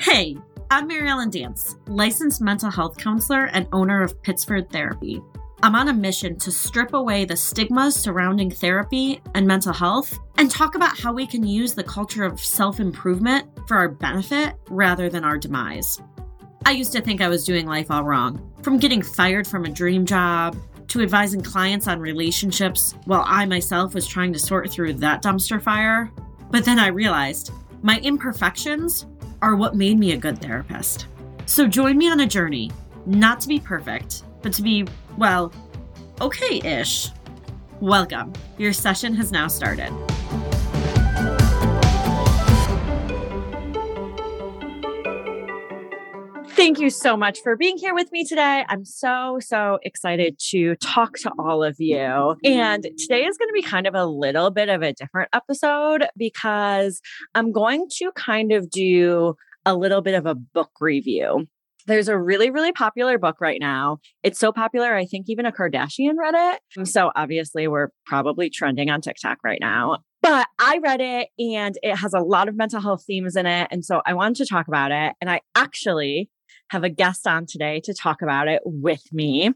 Hey, I'm Mary Ellen Dance, licensed mental health counselor and owner of Pittsford Therapy. I'm on a mission to strip away the stigmas surrounding therapy and mental health and talk about how we can use the culture of self improvement for our benefit rather than our demise. I used to think I was doing life all wrong, from getting fired from a dream job to advising clients on relationships while I myself was trying to sort through that dumpster fire. But then I realized my imperfections are what made me a good therapist. So join me on a journey, not to be perfect, but to be, well, okay ish. Welcome. Your session has now started. Thank you so much for being here with me today. I'm so, so excited to talk to all of you. And today is going to be kind of a little bit of a different episode because I'm going to kind of do a little bit of a book review. There's a really, really popular book right now. It's so popular, I think even a Kardashian read it. So obviously, we're probably trending on TikTok right now. But I read it and it has a lot of mental health themes in it. And so I wanted to talk about it. And I actually have a guest on today to talk about it with me.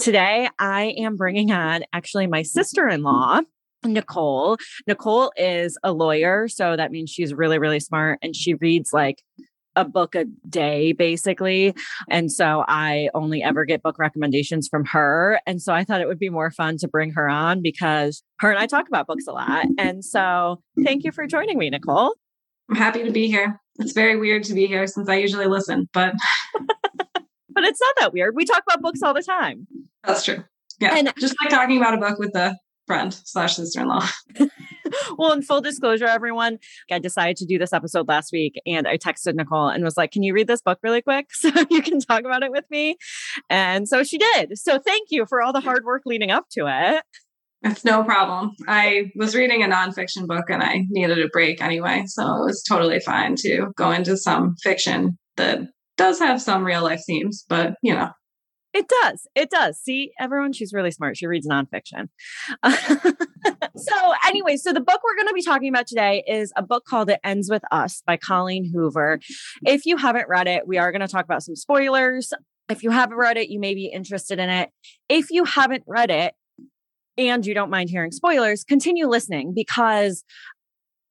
Today, I am bringing on actually my sister in law. Nicole. Nicole is a lawyer. So that means she's really, really smart and she reads like a book a day basically. And so I only ever get book recommendations from her. And so I thought it would be more fun to bring her on because her and I talk about books a lot. And so thank you for joining me, Nicole. I'm happy to be here. It's very weird to be here since I usually listen, but but it's not that weird. We talk about books all the time. That's true. Yeah. And just like talking about a book with a friend slash sister-in-law. well, in full disclosure, everyone, I decided to do this episode last week and I texted Nicole and was like, Can you read this book really quick so you can talk about it with me? And so she did. So thank you for all the hard work leading up to it. It's no problem. I was reading a nonfiction book and I needed a break anyway. So it was totally fine to go into some fiction that does have some real life themes, but you know. It does. It does. See, everyone, she's really smart. She reads nonfiction. so, anyway, so the book we're going to be talking about today is a book called It Ends With Us by Colleen Hoover. If you haven't read it, we are going to talk about some spoilers. If you haven't read it, you may be interested in it. If you haven't read it, and you don't mind hearing spoilers, continue listening because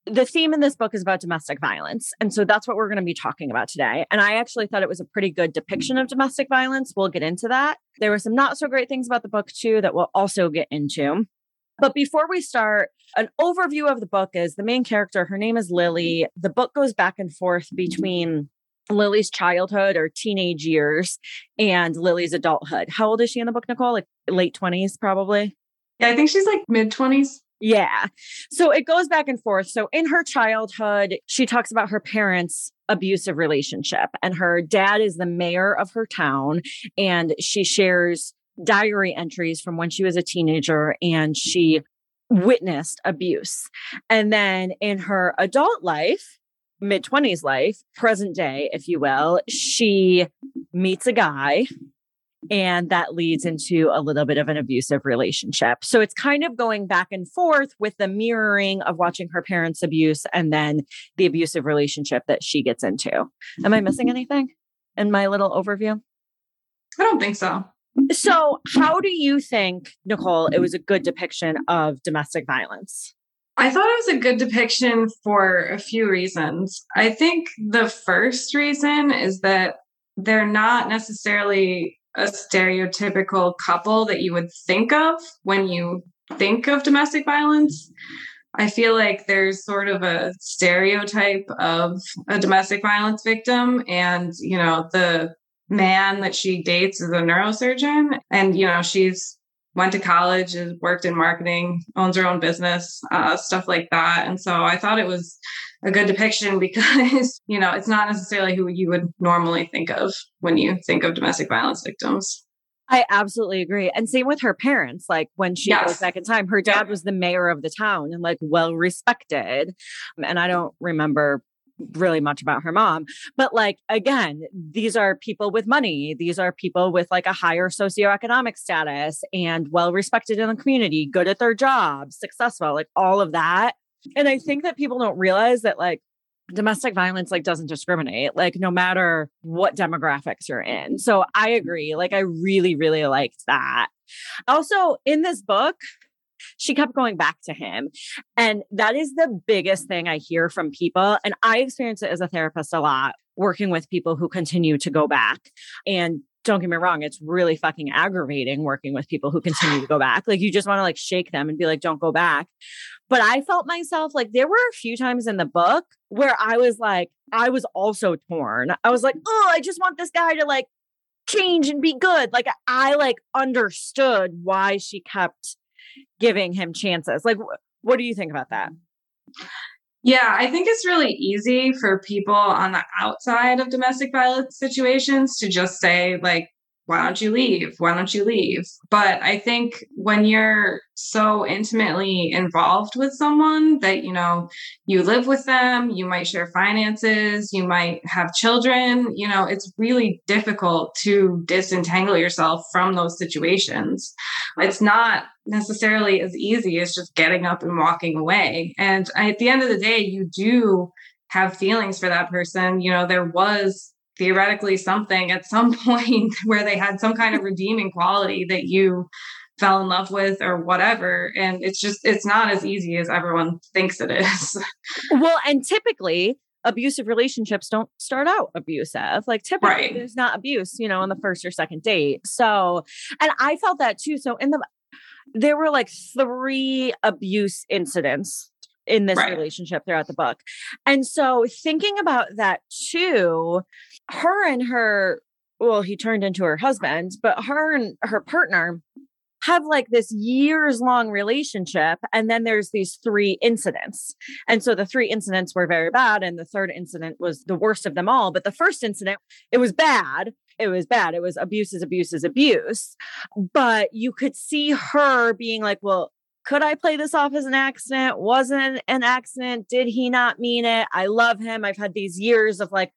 the theme in this book is about domestic violence. And so that's what we're going to be talking about today. And I actually thought it was a pretty good depiction of domestic violence. We'll get into that. There were some not so great things about the book, too, that we'll also get into. But before we start, an overview of the book is the main character, her name is Lily. The book goes back and forth between Lily's childhood or teenage years and Lily's adulthood. How old is she in the book, Nicole? Like late 20s, probably? Yeah, I think she's like mid 20s. Yeah. So it goes back and forth. So in her childhood, she talks about her parents' abusive relationship, and her dad is the mayor of her town. And she shares diary entries from when she was a teenager and she witnessed abuse. And then in her adult life, mid 20s life, present day, if you will, she meets a guy and that leads into a little bit of an abusive relationship. So it's kind of going back and forth with the mirroring of watching her parents abuse and then the abusive relationship that she gets into. Am I missing anything in my little overview? I don't think so. So, how do you think, Nicole, it was a good depiction of domestic violence? I thought it was a good depiction for a few reasons. I think the first reason is that they're not necessarily a stereotypical couple that you would think of when you think of domestic violence. I feel like there's sort of a stereotype of a domestic violence victim, and you know, the man that she dates is a neurosurgeon, and you know, she's went to college, worked in marketing, owns her own business, uh, stuff like that. And so I thought it was a good depiction because, you know, it's not necessarily who you would normally think of when you think of domestic violence victims. I absolutely agree. And same with her parents. Like when she yes. goes back in time, her dad was the mayor of the town and like well respected. Um, and I don't remember really much about her mom. But like again, these are people with money. These are people with like a higher socioeconomic status and well respected in the community, good at their jobs, successful, like all of that. And I think that people don't realize that like domestic violence like doesn't discriminate like no matter what demographics you're in. Mm-hmm. So i agree like i really really liked that. Also in this book she kept going back to him and that is the biggest thing i hear from people and i experience it as a therapist a lot working with people who continue to go back and don't get me wrong, it's really fucking aggravating working with people who continue to go back. Like you just want to like shake them and be like, don't go back. But I felt myself like there were a few times in the book where I was like, I was also torn. I was like, oh, I just want this guy to like change and be good. Like I like understood why she kept giving him chances. Like, what do you think about that? Yeah, I think it's really easy for people on the outside of domestic violence situations to just say, like, why don't you leave? Why don't you leave? But I think when you're so intimately involved with someone that, you know, you live with them, you might share finances, you might have children, you know, it's really difficult to disentangle yourself from those situations. It's not necessarily as easy as just getting up and walking away. And at the end of the day, you do have feelings for that person. You know, there was theoretically something at some point where they had some kind of redeeming quality that you fell in love with or whatever and it's just it's not as easy as everyone thinks it is well and typically abusive relationships don't start out abusive like typically right. there's not abuse you know on the first or second date so and i felt that too so in the there were like three abuse incidents in this right. relationship throughout the book. And so thinking about that too, her and her, well, he turned into her husband, but her and her partner have like this years long relationship. And then there's these three incidents. And so the three incidents were very bad. And the third incident was the worst of them all. But the first incident, it was bad. It was bad. It was abuse is abuse is abuse. But you could see her being like, well, could I play this off as an accident? Wasn't an accident? Did he not mean it? I love him. I've had these years of like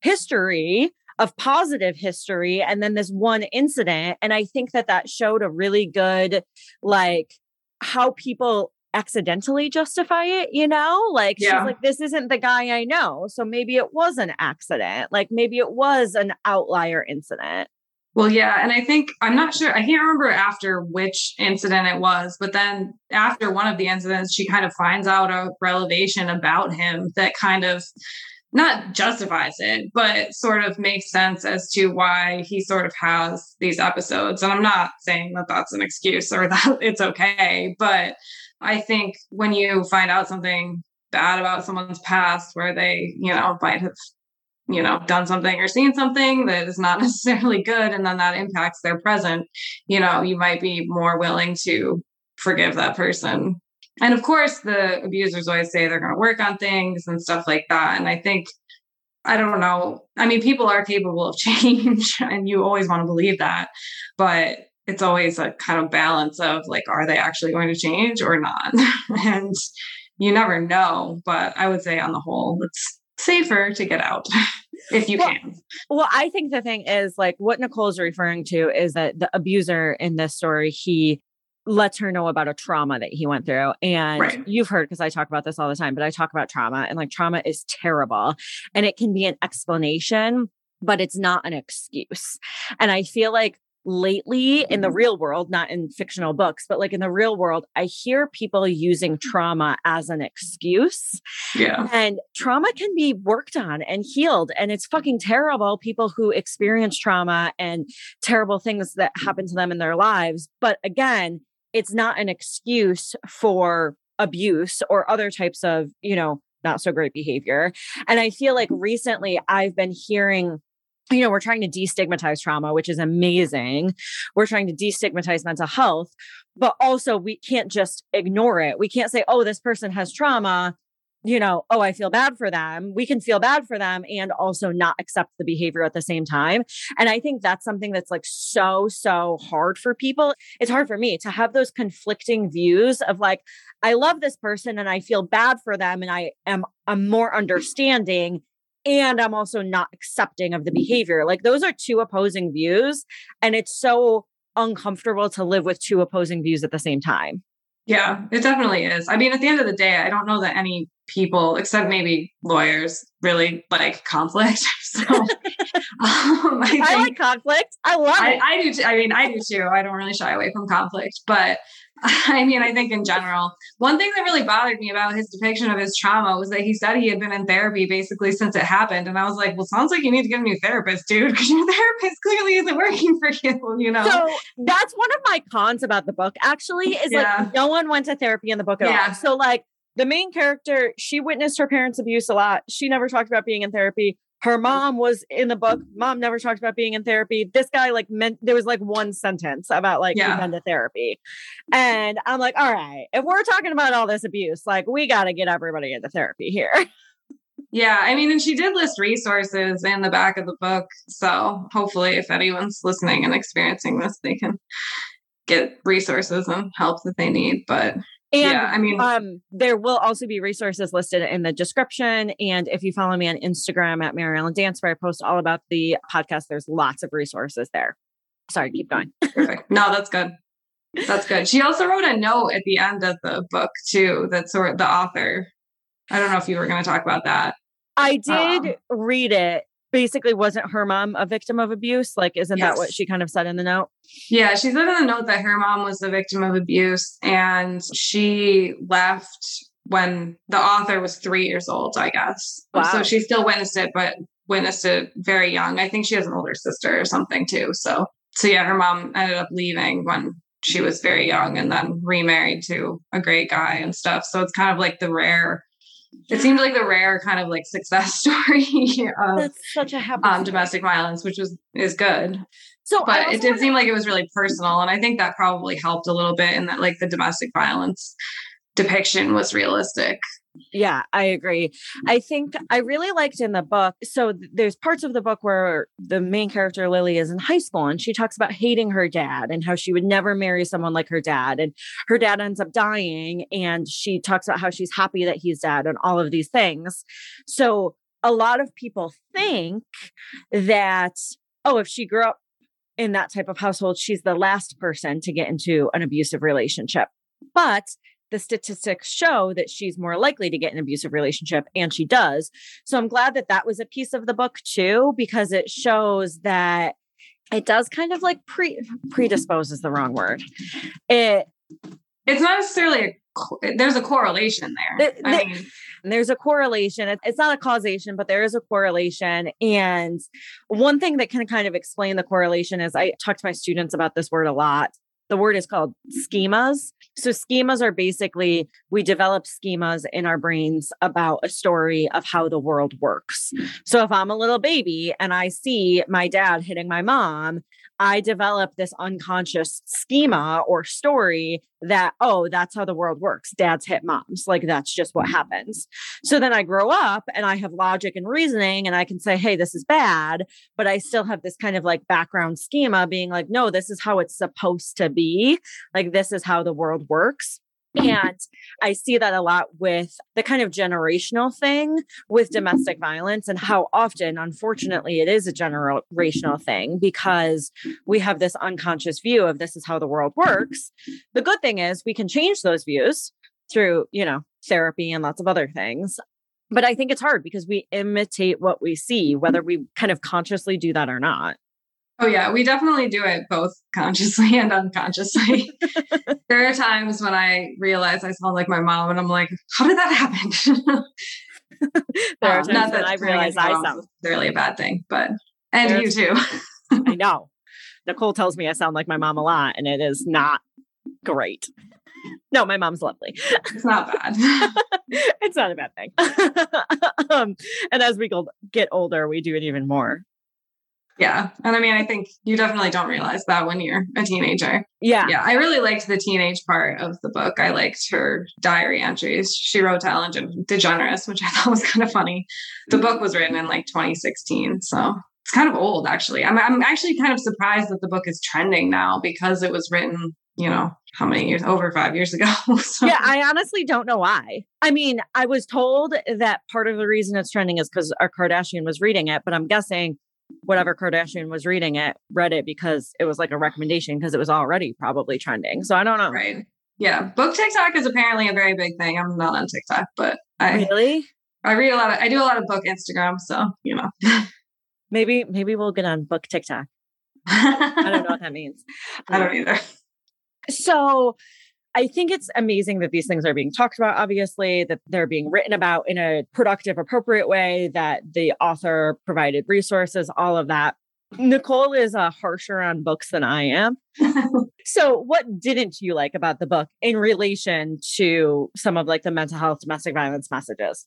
history of positive history and then this one incident and i think that that showed a really good like how people accidentally justify it you know like yeah. she's like this isn't the guy i know so maybe it was an accident like maybe it was an outlier incident well, yeah. And I think, I'm not sure, I can't remember after which incident it was, but then after one of the incidents, she kind of finds out a revelation about him that kind of not justifies it, but sort of makes sense as to why he sort of has these episodes. And I'm not saying that that's an excuse or that it's okay, but I think when you find out something bad about someone's past where they, you know, might have you know done something or seen something that is not necessarily good and then that impacts their present you know you might be more willing to forgive that person and of course the abusers always say they're going to work on things and stuff like that. And i think i don't know i mean people are capable of change and you always want to believe that. But it's always a kind of balance of like are they actually going to change or not? And you never know. But i would say on the whole it's safer to get out if you well, can. Well, I think the thing is like what Nicole's referring to is that the abuser in this story, he lets her know about a trauma that he went through. And right. you've heard because I talk about this all the time, but I talk about trauma and like trauma is terrible and it can be an explanation, but it's not an excuse. And I feel like lately in the mm-hmm. real world, not in fictional books, but like in the real world, I hear people using trauma as an excuse. Yeah. And trauma can be worked on and healed. And it's fucking terrible. People who experience trauma and terrible things that happen to them in their lives. But again, it's not an excuse for abuse or other types of, you know, not so great behavior. And I feel like mm-hmm. recently I've been hearing you know, we're trying to destigmatize trauma, which is amazing. We're trying to destigmatize mental health, but also we can't just ignore it. We can't say, oh, this person has trauma. You know, oh, I feel bad for them. We can feel bad for them and also not accept the behavior at the same time. And I think that's something that's like so, so hard for people. It's hard for me to have those conflicting views of like, I love this person and I feel bad for them and I am I'm more understanding and I'm also not accepting of the behavior. Like those are two opposing views. And it's so uncomfortable to live with two opposing views at the same time. Yeah, it definitely is. I mean, at the end of the day, I don't know that any people, except maybe lawyers, really like conflict. So um, I, think, I, like conflict. I love I, it. I do. Too. I mean, I do too. I don't really shy away from conflict, but I mean, I think in general, one thing that really bothered me about his depiction of his trauma was that he said he had been in therapy basically since it happened. And I was like, well, sounds like you need to get a new therapist, dude, because your therapist clearly isn't working for you, you know? So that's one of my cons about the book, actually, is yeah. like no one went to therapy in the book at yeah. all. So, like, the main character, she witnessed her parents' abuse a lot. She never talked about being in therapy her mom was in the book. Mom never talked about being in therapy. This guy like meant there was like one sentence about like yeah. to therapy. And I'm like, all right, if we're talking about all this abuse, like we got to get everybody into therapy here. Yeah, I mean, and she did list resources in the back of the book. So hopefully, if anyone's listening and experiencing this, they can get resources and help that they need. But and yeah, I mean, um, there will also be resources listed in the description. And if you follow me on Instagram at Mary Ellen Dance, where I post all about the podcast, there's lots of resources there. Sorry, keep going. Perfect. No, that's good. That's good. She also wrote a note at the end of the book too. That sort of the author. I don't know if you were going to talk about that. I did um, read it basically wasn't her mom a victim of abuse? Like, isn't yes. that what she kind of said in the note? Yeah, she said in the note that her mom was the victim of abuse and she left when the author was three years old, I guess. Wow. So she still witnessed it, but witnessed it very young. I think she has an older sister or something too. So, so yeah, her mom ended up leaving when she was very young and then remarried to a great guy and stuff. So it's kind of like the rare it seemed like the rare kind of like success story of That's such a happy um, domestic violence, which was is good. So, but it did seem like it was really personal, and I think that probably helped a little bit in that like the domestic violence depiction was realistic. Yeah, I agree. I think I really liked in the book. So there's parts of the book where the main character Lily is in high school and she talks about hating her dad and how she would never marry someone like her dad and her dad ends up dying and she talks about how she's happy that he's dead and all of these things. So a lot of people think that oh, if she grew up in that type of household, she's the last person to get into an abusive relationship. But the statistics show that she's more likely to get an abusive relationship and she does so i'm glad that that was a piece of the book too because it shows that it does kind of like pre predispose is the wrong word it it's not necessarily a there's a correlation there. The, the, I mean, there's a correlation. It's not a causation, but there is a correlation. And one thing that can kind of explain the correlation is I talk to my students about this word a lot the word is called schemas. So, schemas are basically we develop schemas in our brains about a story of how the world works. So, if I'm a little baby and I see my dad hitting my mom, I develop this unconscious schema or story that, oh, that's how the world works. Dads hit moms. Like that's just what happens. So then I grow up and I have logic and reasoning and I can say, hey, this is bad. But I still have this kind of like background schema being like, no, this is how it's supposed to be. Like this is how the world works. And I see that a lot with the kind of generational thing with mm-hmm. domestic violence and how often, unfortunately, it is a generational thing because we have this unconscious view of this is how the world works. The good thing is we can change those views through, you know, therapy and lots of other things. But I think it's hard because we imitate what we see, whether we kind of consciously do that or not. Oh yeah, we definitely do it both consciously and unconsciously. there are times when I realize I sound like my mom, and I'm like, "How did that happen?" there are um, times not that I realize I sound really a bad thing, but and There's, you too. I know. Nicole tells me I sound like my mom a lot, and it is not great. No, my mom's lovely. It's not bad. it's not a bad thing. um, and as we get older, we do it even more. Yeah. And I mean, I think you definitely don't realize that when you're a teenager. Yeah. Yeah. I really liked the teenage part of the book. I liked her diary entries. She wrote to Ellen DeGeneres, which I thought was kind of funny. The book was written in like 2016. So it's kind of old, actually. I'm, I'm actually kind of surprised that the book is trending now because it was written, you know, how many years? Over five years ago. so. Yeah. I honestly don't know why. I mean, I was told that part of the reason it's trending is because our Kardashian was reading it, but I'm guessing whatever Kardashian was reading it read it because it was like a recommendation because it was already probably trending. So I don't know. Right. Yeah. Book TikTok is apparently a very big thing. I'm not on TikTok, but I really I read a lot of I do a lot of book Instagram, so you know. maybe maybe we'll get on book TikTok. I don't know what that means. I don't either. So I think it's amazing that these things are being talked about, obviously, that they're being written about in a productive, appropriate way, that the author provided resources, all of that. Nicole is uh, harsher on books than I am. so, what didn't you like about the book in relation to some of like the mental health, domestic violence messages?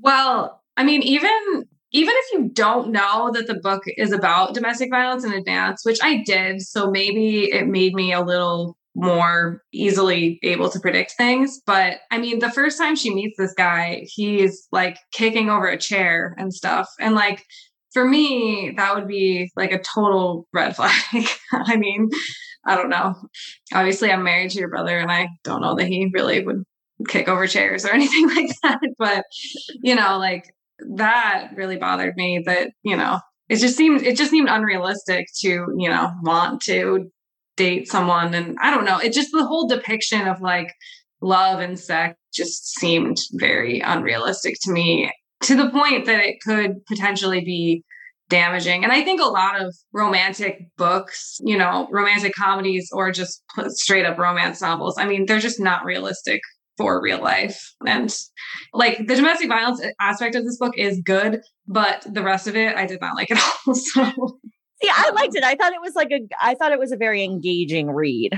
Well, I mean, even even if you don't know that the book is about domestic violence in advance, which I did, so maybe it made me a little more easily able to predict things. But I mean, the first time she meets this guy, he's like kicking over a chair and stuff. And like, for me, that would be like a total red flag. I mean, I don't know. Obviously, I'm married to your brother, and I don't know that he really would kick over chairs or anything like that. But, you know, like that really bothered me that, you know, it just seemed it just seemed unrealistic to, you know, want to date someone and I don't know, it just the whole depiction of like love and sex just seemed very unrealistic to me to the point that it could potentially be damaging. And I think a lot of romantic books, you know, romantic comedies or just straight up romance novels, I mean, they're just not realistic for real life. And like the domestic violence aspect of this book is good, but the rest of it I did not like at all. So I liked it. I thought it was like a I thought it was a very engaging read.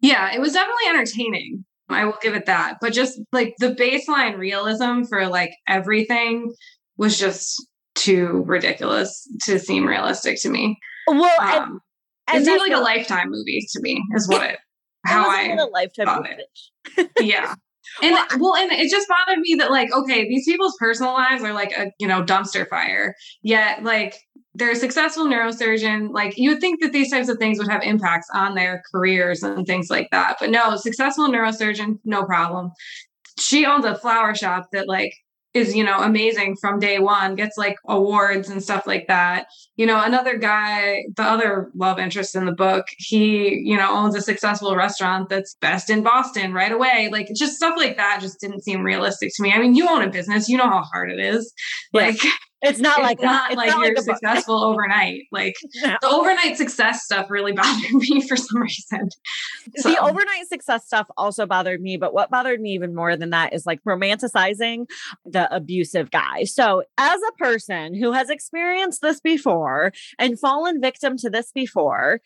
Yeah, it was definitely entertaining. I will give it that. But just like the baseline realism for like everything was just too ridiculous to seem realistic to me. Well, um, and, and it seemed like a lifetime movie to me, is what it how I a lifetime movie. yeah. And well, well, and it just bothered me that like, okay, these people's personal lives are like a you know dumpster fire. Yet, like, they're a successful neurosurgeon. Like, you would think that these types of things would have impacts on their careers and things like that. But no, successful neurosurgeon, no problem. She owns a flower shop that like is you know amazing from day one gets like awards and stuff like that. You know another guy the other love interest in the book he you know owns a successful restaurant that's best in boston right away. Like just stuff like that just didn't seem realistic to me. I mean you own a business you know how hard it is. Like it's not it's like not that. like not you're like successful overnight. Like No. the overnight success stuff really bothered me for some reason. The overnight success stuff also bothered me, but what bothered me even more than that is like romanticizing the abusive guy. So, as a person who has experienced this before and fallen victim to this before,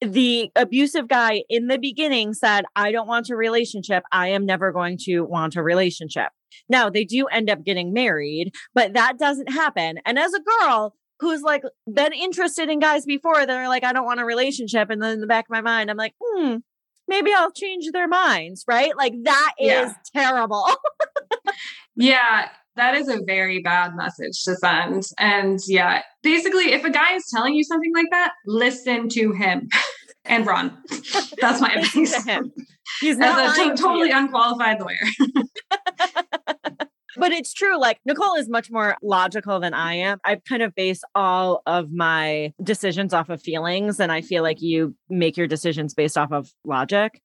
the abusive guy in the beginning said, I don't want a relationship. I am never going to want a relationship. Now, they do end up getting married, but that doesn't happen. And as a girl, Who's like been interested in guys before that are like, I don't want a relationship. And then in the back of my mind, I'm like, hmm, maybe I'll change their minds, right? Like that is Yeah. terrible. Yeah, that is a very bad message to send. And yeah, basically, if a guy is telling you something like that, listen to him and run. That's my advice. to him. He's not As a to totally unqualified lawyer. But it's true. Like Nicole is much more logical than I am. I kind of base all of my decisions off of feelings, and I feel like you make your decisions based off of logic.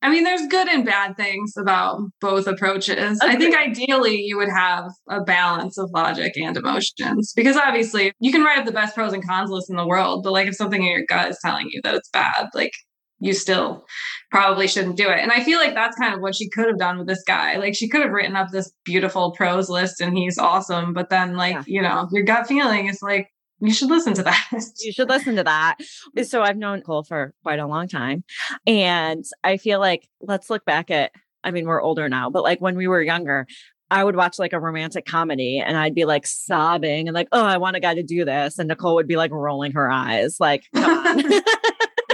I mean, there's good and bad things about both approaches. I think ideally you would have a balance of logic and emotions because obviously you can write up the best pros and cons list in the world, but like if something in your gut is telling you that it's bad, like you still probably shouldn't do it. And I feel like that's kind of what she could have done with this guy. Like she could have written up this beautiful pros list and he's awesome, but then like, Yeah. you know, your gut feeling is like you should listen to that. You should listen to that. So I've known Nicole for quite a long time. And I feel like let's look back at, I mean, we're older now, but like when we were younger, I would watch like a romantic comedy and I'd be like sobbing and like, oh, I want a guy to do this. And Nicole would be like rolling her eyes, like, come on.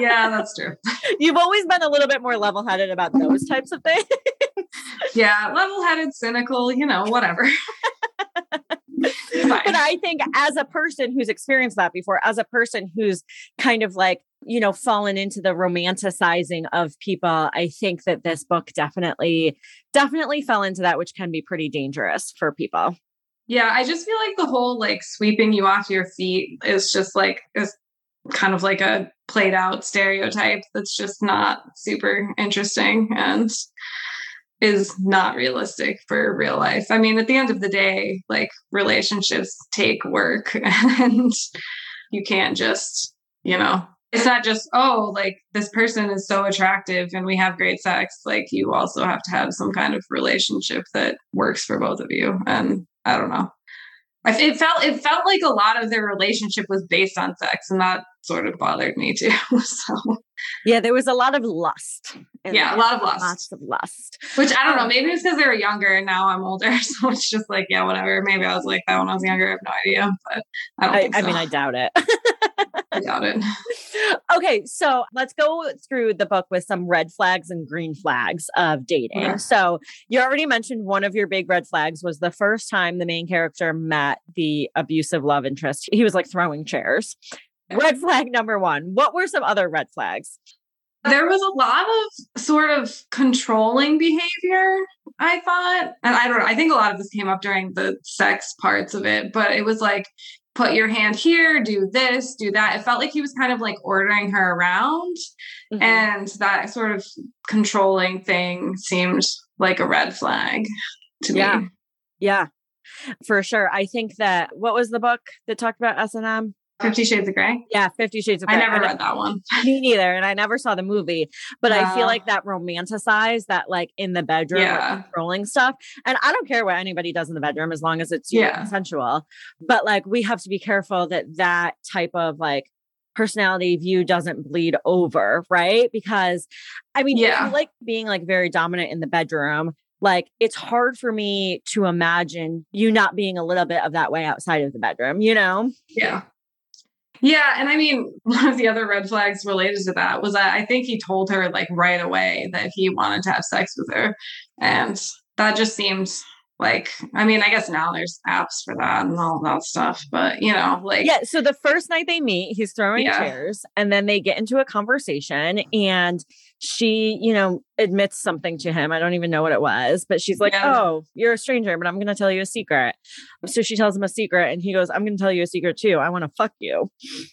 yeah, that's true. You've always been a little bit more level headed about those types of things. Yeah, level-headed, cynical, you know, whatever. But I think as a person who's experienced that before, as a person who's kind of like, you know, fallen into the romanticizing of people, I think that this book definitely, definitely fell into that, which can be pretty dangerous for people. Yeah, I just feel like the whole like sweeping you off your feet is just like is kind of like a played out stereotype that's just not super interesting and is not realistic for real life. I mean, at the end of the day, like relationships take work and you can't just, you know, it's not just, oh, like this person is so attractive and we have great sex. Like you also have to have some kind of relationship that works for both of you. And I don't know. It felt it felt like a lot of their relationship was based on sex, and that sort of bothered me too. so yeah, there was a lot of lust. Yeah, a lot of lust. Lots of lust. Which I don't know. Um, maybe it's because they were younger, and now I'm older, so it's just like yeah, whatever. Maybe I was like that when I was younger. I have no idea, but I don't. I, I so. mean, I doubt it. I doubt it. Okay, so let's go through the book with some red flags and green flags of dating. So you already mentioned one of your big red flags was the first time the main character met the abusive love interest. He was like throwing chairs. Red flag number one. What were some other red flags? There was a lot of sort of controlling behavior, I thought. And I don't know, I think a lot of this came up during the sex parts of it, but it was like put your hand here, do this, do that. It felt like he was kind of like ordering her around. Mm-hmm. And that sort of controlling thing seemed like a red flag to yeah. me. Yeah. For sure. I think that what was the book that talked about S&M? Fifty Shades of Grey. Yeah, Fifty Shades of Grey. I never read that one. Me neither, and I never saw the movie. But uh, I feel like that romanticized that, like in the bedroom, yeah. like, controlling stuff. And I don't care what anybody does in the bedroom as long as it's yeah. consensual. But like, we have to be careful that that type of like personality view doesn't bleed over, right? Because I mean, yeah. like being like very dominant in the bedroom, like it's hard for me to imagine you not being a little bit of that way outside of the bedroom, you know? Yeah. Yeah. And I mean, one of the other red flags related to that was that I think he told her like right away that he wanted to have sex with her. And that just seems like i mean i guess now there's apps for that and all that stuff but you know like yeah so the first night they meet he's throwing yeah. chairs and then they get into a conversation and she you know admits something to him i don't even know what it was but she's like yeah. oh you're a stranger but i'm going to tell you a secret so she tells him a secret and he goes i'm going to tell you a secret too i want to fuck you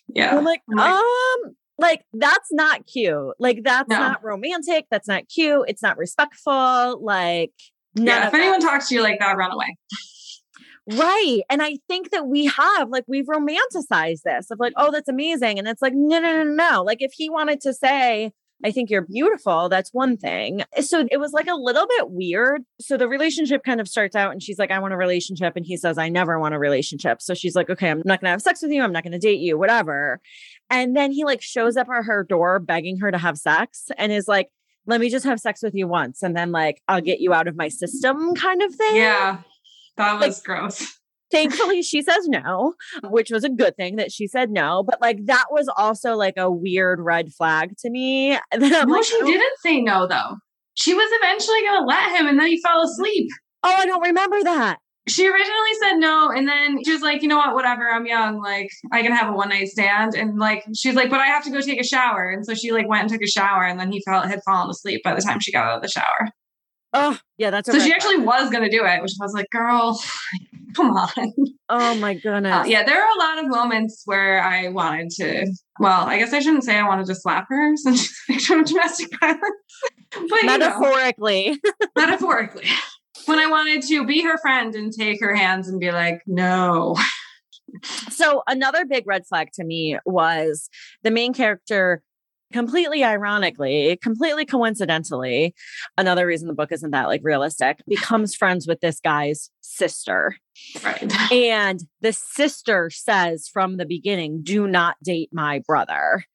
yeah and i'm like um like that's not cute like that's no. not romantic that's not cute it's not respectful like None yeah, if anyone that. talks to you like that, run away. Right. And I think that we have, like, we've romanticized this of like, oh, that's amazing. And it's like, no, no, no, no. Like, if he wanted to say, I think you're beautiful, that's one thing. So it was like a little bit weird. So the relationship kind of starts out and she's like, I want a relationship. And he says, I never want a relationship. So she's like, okay, I'm not going to have sex with you. I'm not going to date you, whatever. And then he like shows up at her door begging her to have sex and is like, let me just have sex with you once and then like I'll get you out of my system kind of thing. Yeah. That was like, gross. Thankfully, she says no, which was a good thing that she said no. But like that was also like a weird red flag to me. And then I'm no, like, she oh. didn't say no though. She was eventually going to let him, and then he fell asleep. Oh, I don't remember that she originally said no and then she was like you know what? Whatever. I'm young. Like i can have a one night stand. And like she's like but i have to go take a shower. And so she like went and took a shower and then he felt had fallen asleep by the time she got out of the shower. Oh yeah that's so she actually was going to do it which I was like girl come on. Oh my goodness. Uh, yeah there are a lot of moments where i wanted to well i guess i shouldn't say i wanted to slap her since she's a victim of domestic violence but metaphorically you know, metaphorically when I wanted to be her friend and take her hands and be like, no. So, another big red flag to me was the main character completely ironically, completely coincidentally, another reason the book isn't that like realistic, becomes friends with this guy's sister. Right. And the sister says from the beginning, do not date my brother.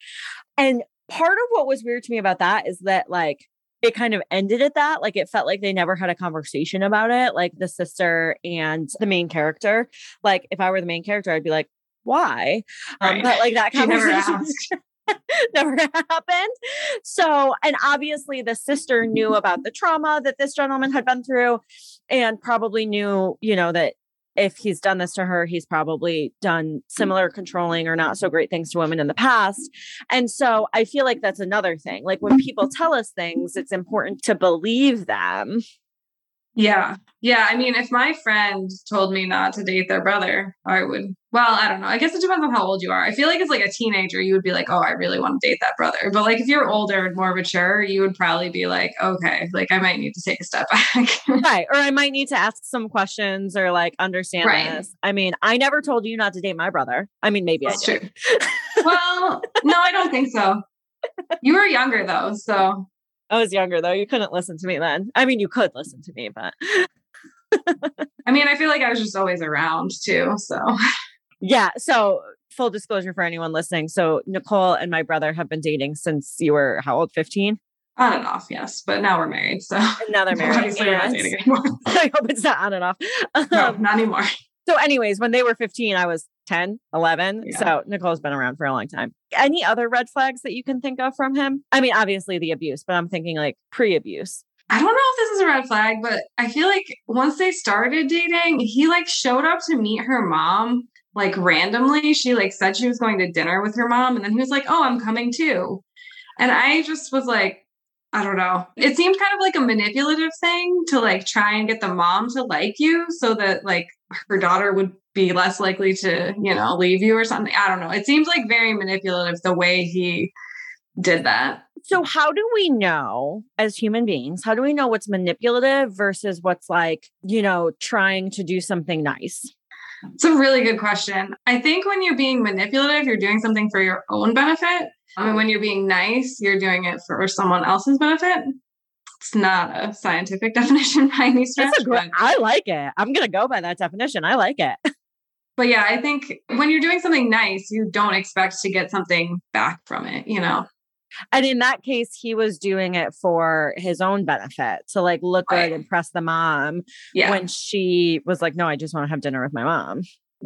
And part of what was weird to me about that is that like it kind of ended at that. Like it felt like they never had a conversation about it, like the sister and the main character. Like if I were the main character, I'd be like, why? Um, but like that conversation never happened. So, and obviously the sister knew about the trauma that this gentleman had been through and probably knew, you know, that if he's done this to her, he's probably done mm-hmm. similar controlling or not so great things to women in the past. And so I feel like that's another thing. Like when people tell us things, it's important to believe them. Yeah. Yeah. I mean, if my friend told me not to date their brother, I would, well, I don't know. I guess it depends on how old you are. I feel like it's like a teenager, you would be like, oh, I really want to date that brother. But like if you're older and more mature, you would probably be like, okay, like I might need to take a step back. right. Or I might need to ask some questions or like understand right. this. I mean, I never told you not to date my brother. I mean, maybe That's I did. True. well, no, I don't think so. You were younger though. So I was younger though. You couldn't listen to me then. I mean, you could listen to me, but I mean, I feel like I was just always around too. So, yeah. So, full disclosure for anyone listening. So, Nicole and my brother have been dating since you were how old? 15? On and off, yes. But now we're married. So, and now they're married. Obviously, we're not dating anymore. I hope it's not on and off. no, um, not anymore. So, anyways, when they were 15, I was 10, 11. Yeah. So Nicole's been around for a long time. Any other red flags that you can think of from him? I mean, obviously the abuse, but I'm thinking like pre abuse. I don't know if this is a red flag, but I feel like once they started dating, he like showed up to meet her mom like randomly. She like said she was going to dinner with her mom, and then he was like, Oh, I'm coming too. And I just was like, I don't know. It seemed kind of like a manipulative thing to like try and get the mom to like you so that like her daughter would be less likely to, you know, leave you or something. I don't know. It seems like very manipulative the way he did that. So, how do we know as human beings, how do we know what's manipulative versus what's like, you know, trying to do something nice? It's a really good question. I think when you're being manipulative, you're doing something for your own benefit. I mean, when you're being nice, you're doing it for someone else's benefit. It's not a scientific definition by any stretch. It's a great, I like it. I'm going to go by that definition. I like it. but yeah, I think when you're doing something nice, you don't expect to get something back from it, you know? And in that case, he was doing it for his own benefit to like look right. good, impress the mom. Yeah. When she was like, no, I just want to have dinner with my mom.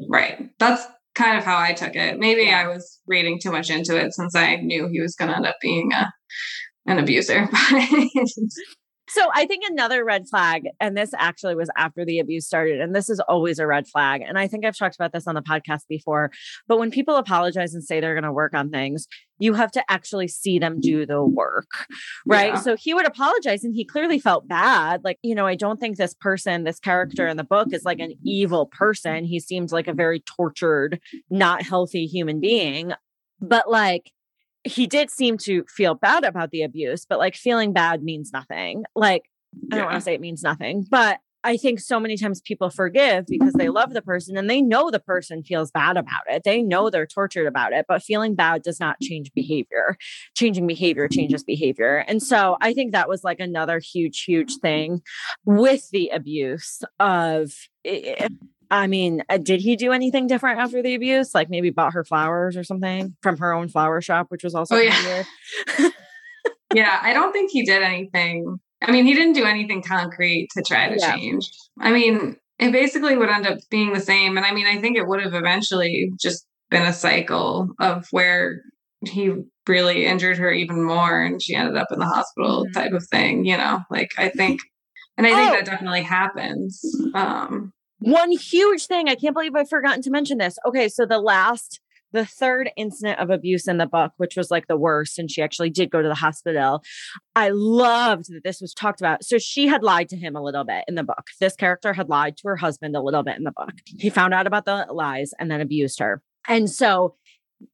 Right. That's kind of how I took it. Maybe yeah. I was reading too much into it since I knew he was going to end up being a an abuser. So I think another red flag, and this actually was after the abuse started, and this is always a red flag. And I think I've talked about this on the podcast before, but when people apologize and say they're going to work on things, you have to actually see them do the work, right? Yeah. So he would apologize and he clearly felt bad. Like, you know, I don't think this person, this character in the book is like an evil person. He seems like a very tortured, not healthy human being. But like, he did seem to feel bad about the abuse, but like feeling bad means nothing. Like, I don't want to say it means nothing, but I think so many times people forgive because they love the person and they know the person feels bad about it. They know they're tortured about it, but feeling bad does not change behavior. Changing behavior changes behavior. And so I think that was like another huge, huge thing with the abuse of I mean, uh, did he do anything different after the abuse? Like maybe bought her flowers or something from her own flower shop, which was also oh, yeah. yeah, I don't think he did anything. I mean, he didn't do anything concrete to try to yeah. change. I mean, it basically would end up being the same. And I mean, I think it would have eventually just been a cycle of where he really injured her even more and she ended up in the hospital mm-hmm. type of thing, you know? Like, I think, and I think oh. that definitely happens. Um, one huge thing, I can't believe I've forgotten to mention this. Okay, so the last the third incident of abuse in the book, which was like the worst, and she actually did go to the hospital. I loved that this was talked about. So she had lied to him a little bit in the book. This character had lied to her husband a little bit in the book. He found out about the lies and then abused her. And so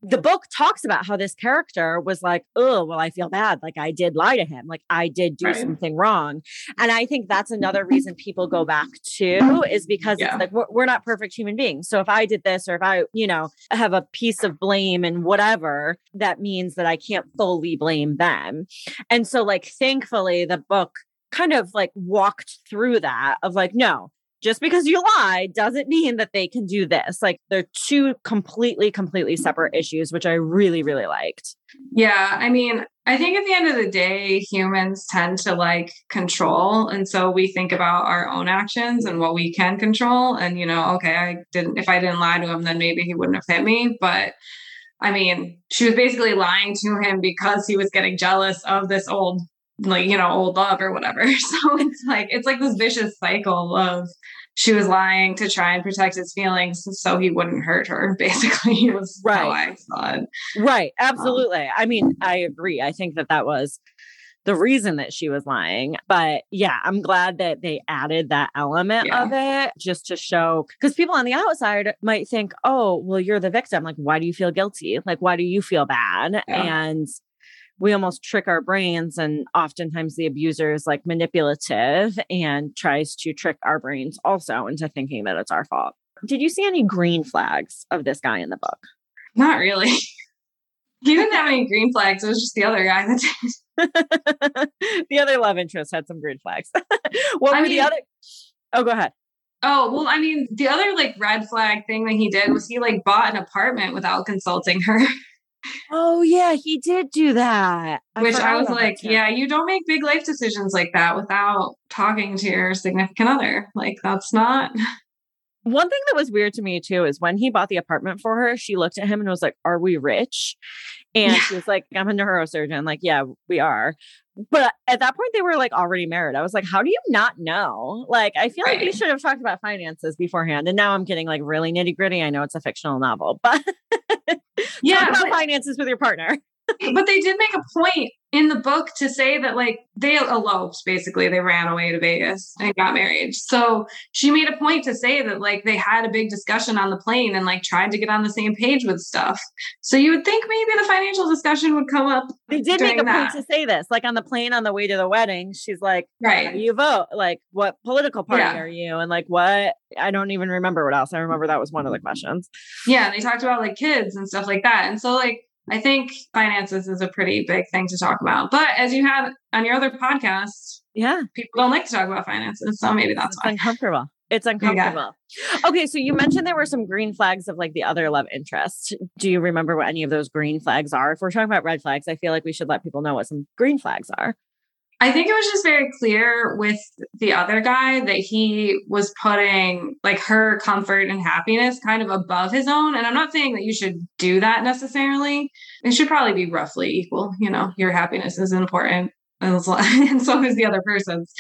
the book talks about how this character was like, oh, well, I feel bad. Like I did lie to him. Like I did do right. something wrong. And I think that's another reason people go back to is because yeah. it's like, we're, we're, not perfect human beings. So if I did this or if I, you know, have a piece of blame and whatever, that means that I can't fully blame them. And so, like, thankfully, the book kind of like walked through that of like, no, just because you lie doesn't mean that they can do this. Like they're two completely, completely separate issues, which I really, really liked. Yeah. I mean, I think at the end of the day, humans tend to like control. And so we think about our own actions and what we can control. And, you know, okay, I didn't, if I didn't lie to him, then maybe he wouldn't have hit me. But I mean, she was basically lying to him because he was getting jealous of this old like you know old love or whatever so it's like it's like this vicious cycle of she was lying to try and protect his feelings so he wouldn't hurt her basically he was right. how i saw it right um, absolutely um, i mean i agree i think that that was the reason that she was lying. But yeah, I'm glad that they added that element Yeah. of it just to show because people on the outside might think, oh, well, you're the victim. Like, why do you feel guilty? Like, why do you feel bad? Yeah. And we almost trick our brains, and oftentimes the abuser is like manipulative and tries to trick our brains also into thinking that it's our fault. Did you see any green flags of this guy in the book? Not really. he didn't have any green flags. It was just the other guy that did. the other love interest had some green flags. what I were the other? Oh, go ahead. Oh, well, I mean, the other like red flag thing that he did was he like bought an apartment without consulting her, Oh yeah, he did do that. which I was like, yeah, you don't make big life decisions like that without talking to your significant other. Like, that's not. One thing that was weird to me too is when he bought the apartment for her, she looked at him and was like, "Are we rich?" And Yeah. she was like, "I'm a neurosurgeon." Like, yeah, we are. But at that point, they were like already married. I was like, "How do you not know?" Like, I feel like you should have talked about finances beforehand. And now I'm getting like really nitty gritty. I know it's a fictional novel, but Yeah, talk about but- finances with your partner. But they did make a point in the book to say that like they eloped basically they ran away to vegas and got married so she made a point to say that like they had a big discussion on the plane and like tried to get on the same page with stuff so you would think maybe the financial discussion would come up They did make a that. point to say this, like on the plane on the way to the wedding. She's like, right you vote? Like, what political party Yeah. are you? And like, what? I don't even remember what else. I remember that was one of the questions. yeah they talked about like kids and stuff like that and so like i think finances is a pretty big thing to talk about but as you had on your other podcast Yeah, people don't like to talk about finances so maybe that's why it's why uncomfortable. It's uncomfortable. Okay, so you mentioned there were some green flags of like the other love interest. Do you remember what any of those green flags are? If we're talking about red flags, I feel like we should let people know what some green flags are. I think it was just very clear with the other guy that he was putting like her comfort and happiness kind of above his own. And I'm not saying that you should do that necessarily. It should probably be roughly equal. You know, your happiness is important. as well- And so is the other person's.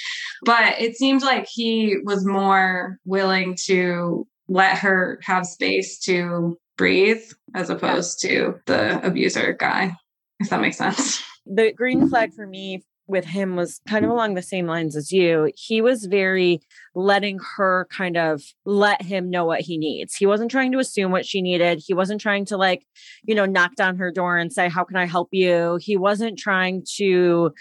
But it seemed like he was more willing to let her have space to breathe as opposed to the abuser guy, if that makes sense. the green flag for me with him was kind of mm. along the same lines as you. He was very letting her kind of let him know what he needs. He wasn't trying to assume what she needed. He wasn't trying to like, you know, knock down her door and say, How can I help you? He wasn't trying to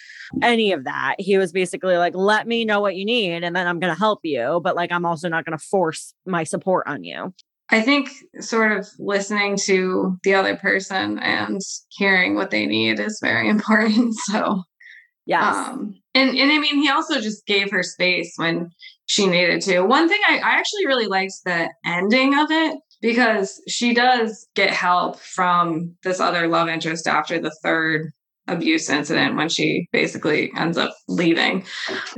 any of that. He was basically like, Let me know what you need and then I'm going to help you. But like, I'm also not going to force my support on you. I think sort of listening to the other person and hearing what they need is very important. So, Yes. um, and and I mean, he also just gave her space when she needed to. One thing I, I actually really liked the ending of it because she does get help from this other love interest after the third abuse incident when she basically ends up leaving.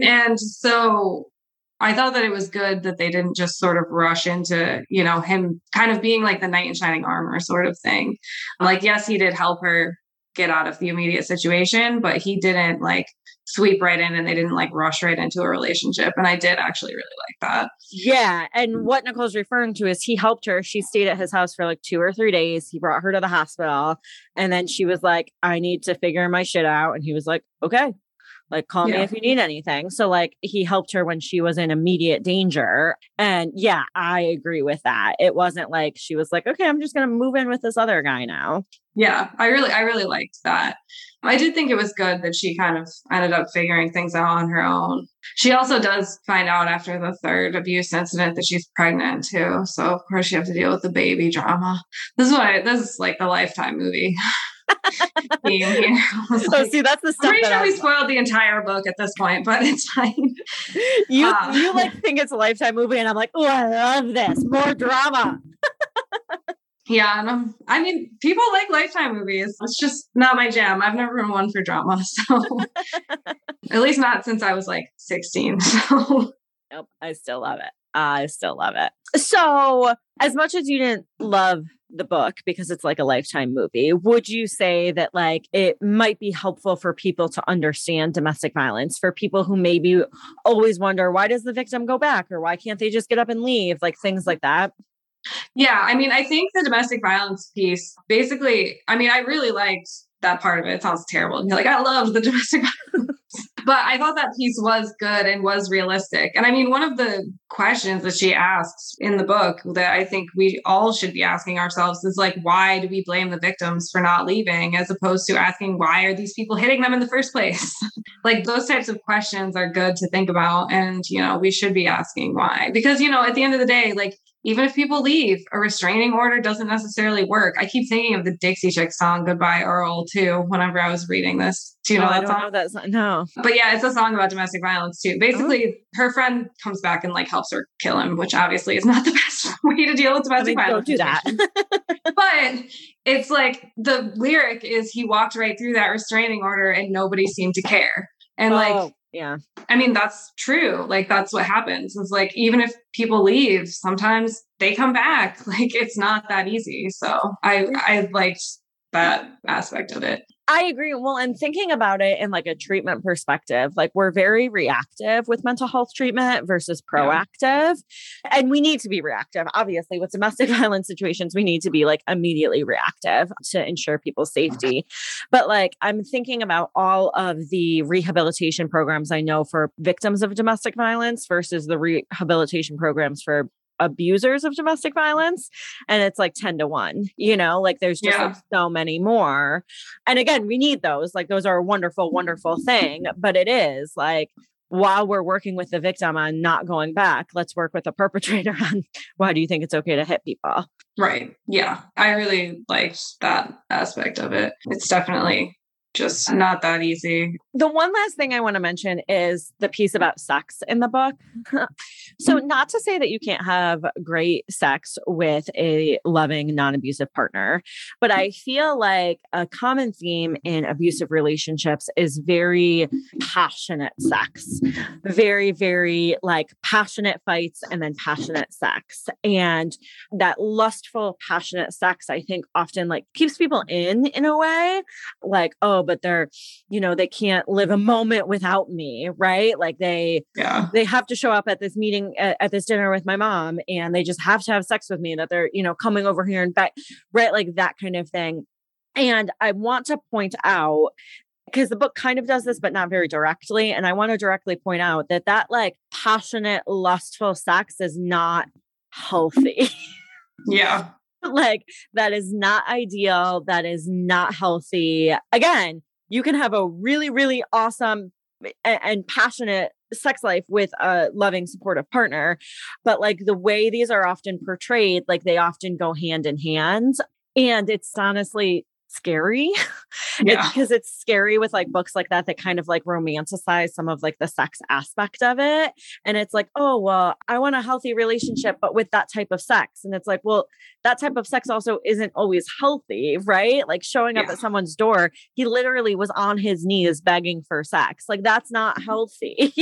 And so I thought that it was good that they didn't just sort of rush into, you know, him kind of being like the knight in shining armor sort of thing. Like, yes, he did help her get out of the immediate situation, but he didn't like sweep right in and they didn't like rush right into a relationship. And I did actually really like that. Yeah. And what Nicole's referring to is he helped her. She stayed at his house for like two or three days. He brought her to the hospital. And then she was like, I need to figure my shit out. And he was like, okay. Like, call me if you need anything. So, like, he helped her when she was in immediate danger. And yeah, I agree with that. It wasn't like she was like, okay, I'm just going to move in with this other guy now. Yeah, I really, I really liked that. I did think it was good that she kind of ended up figuring things out on her own. She also does find out after the third abuse incident that she's pregnant too. So of course you have to deal with the baby drama. This is why this is like the lifetime movie. theme here. So, like, see, that's the I'm stuff pretty that sure we spoiled the entire book at this point, but it's fine. you, uh, you like think it's a lifetime movie. And I'm like, oh, I love this. More drama. Yeah, and um, I mean, people like Lifetime movies. It's just not my jam. I've never been one for drama, so at least not since I was like 16. So Nope, I still love it. I still love it. So, as much as you didn't love the book because it's like a lifetime movie, would you say that like it might be helpful for people to understand domestic violence for people who maybe always wonder why does the victim go back or why can't they just get up and leave, like things like that? yeah, I mean, I think the domestic violence piece, basically, I mean, I really liked that part of it. It sounds terrible. You're like, I loved the domestic violence. But I thought that piece was good and was realistic. And I mean, one of the questions that she asks in the book that I think we all should be asking ourselves is like, why do we blame the victims for not leaving as opposed to asking, why are these people hitting them in the first place? like, those types of questions are good to think about. And, you know, we should be asking why. Because, you know, at the end of the day, like, even if people leave, a restraining order doesn't necessarily work. I keep thinking of the Dixie Chick song "Goodbye Earl" too. Whenever I was reading this, do you know oh, that I don't song? know that song. No, but yeah, it's a song about domestic violence too. Basically, oh. her friend comes back and like helps her kill him, which obviously is not the best way to deal with domestic I mean, violence. Don't do that. but it's like the lyric is he walked right through that restraining order and nobody seemed to care. And oh. like yeah. I mean, that's true. Like, that's what happens. It's like, even if people leave, sometimes they come back. Like, it's not that easy. So I, I liked that aspect of it. I agree. Well, and thinking about it in like a treatment perspective, like we're very reactive with mental health treatment versus proactive. Yeah. And we need to be reactive. Obviously, with domestic violence situations, we need to be like immediately reactive to ensure people's safety. But like I'm thinking about all of the rehabilitation programs I know for victims of domestic violence versus the rehabilitation programs for abusers of domestic violence and it's like 10 to 1 you know like there's just yeah. like so many more. And again we need those like those are a wonderful wonderful thing but it is like while we're working with the victim on not going back let's work with the perpetrator on why do you think it's okay to hit people? Right yeah i really liked that aspect of it. It's definitely just not that easy. The one last thing I want to mention is the piece about sex in the book. so, mm-hmm. not to say that you can't have great sex with a loving, non abusive partner, but I feel like a common theme in abusive relationships is very passionate sex, very, very like passionate fights and then passionate sex. And that lustful, passionate sex, I think often like keeps people in in a way like, oh, but they're, you know, they can't live a moment without me, right? Like they, yeah, they have to show up at this meeting at, at this dinner with my mom, and they just have to have sex with me. That they're, you know, coming over here and back, right? Like that kind of thing. And I want to point out because the book kind of does this but not very directly and i want to directly point out that that like passionate lustful sex is not healthy yeah like that is not ideal that is not healthy. Again you can have a really, really awesome eh, and, and passionate sex life with a loving supportive partner but like the way these are often portrayed like they often go hand in hand and it's honestly scary. Yeah. because it's scary with like books like that that kind of like romanticize some of like the sex aspect of it. And it's like oh well i want a healthy relationship but with that type of sex. And it's like well that type of sex also isn't always healthy right? Like showing yeah. up at someone's door he literally was on his knees begging for sex. Like that's not healthy.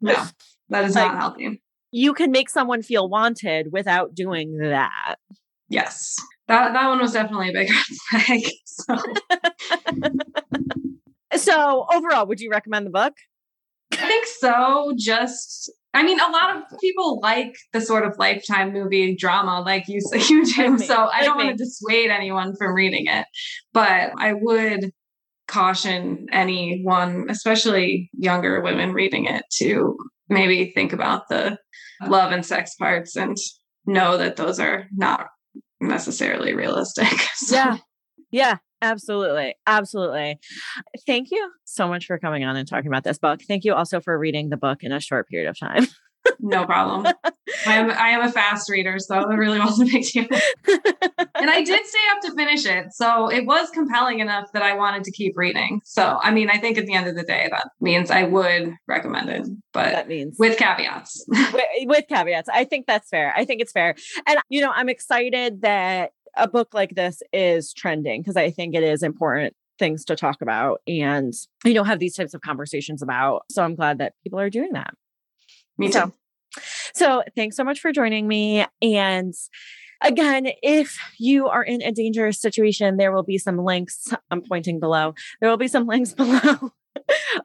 No that is like, not healthy. you can make someone feel wanted without doing that. Yes that that one was definitely a big flag. So. so overall, would you recommend the book? I think so. Just I mean, a lot of people like the sort of lifetime movie drama, like you you do. So I don't want to dissuade anyone from reading it, but I would caution anyone, especially younger women reading it, to maybe think about the love and sex parts and know that those are not necessarily realistic. So. Yeah. Yeah, absolutely. Absolutely. Thank you so much for coming on and talking about this book. Thank you also for reading the book in a short period of time. no problem. I am I am a fast reader, so it really wasn't a big deal. and I did stay up to finish it. So it was compelling enough that I wanted to keep reading. So I mean, I think at the end of the day, that means I would recommend it. But that means with caveats. with, with caveats. I think that's fair. I think it's fair. And you know, I'm excited that a book like this is trending because I think it is important things to talk about and you know have these types of conversations about. So I'm glad that people are doing that. Me too. So, so thanks so much for joining me. And again, if you are in a dangerous situation, there will be some links. I'm pointing below. There will be some links below.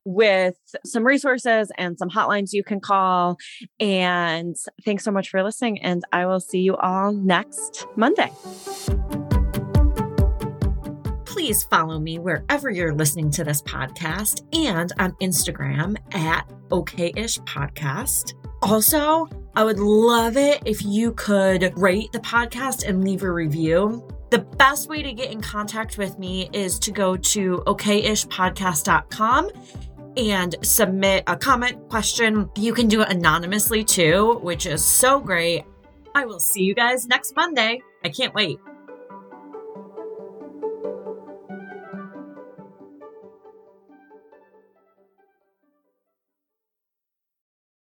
with some resources and some hotlines you can call. And thanks so much for listening. And I will see you all next Monday please follow me wherever you're listening to this podcast and on Instagram at OKish Podcast. Also, I would love it if you could rate the podcast and leave a review. The best way to get in contact with me is to go to okishpodcast.com and submit a comment question. You can do it anonymously too, which is so great. I will see you guys next Monday. I can't wait.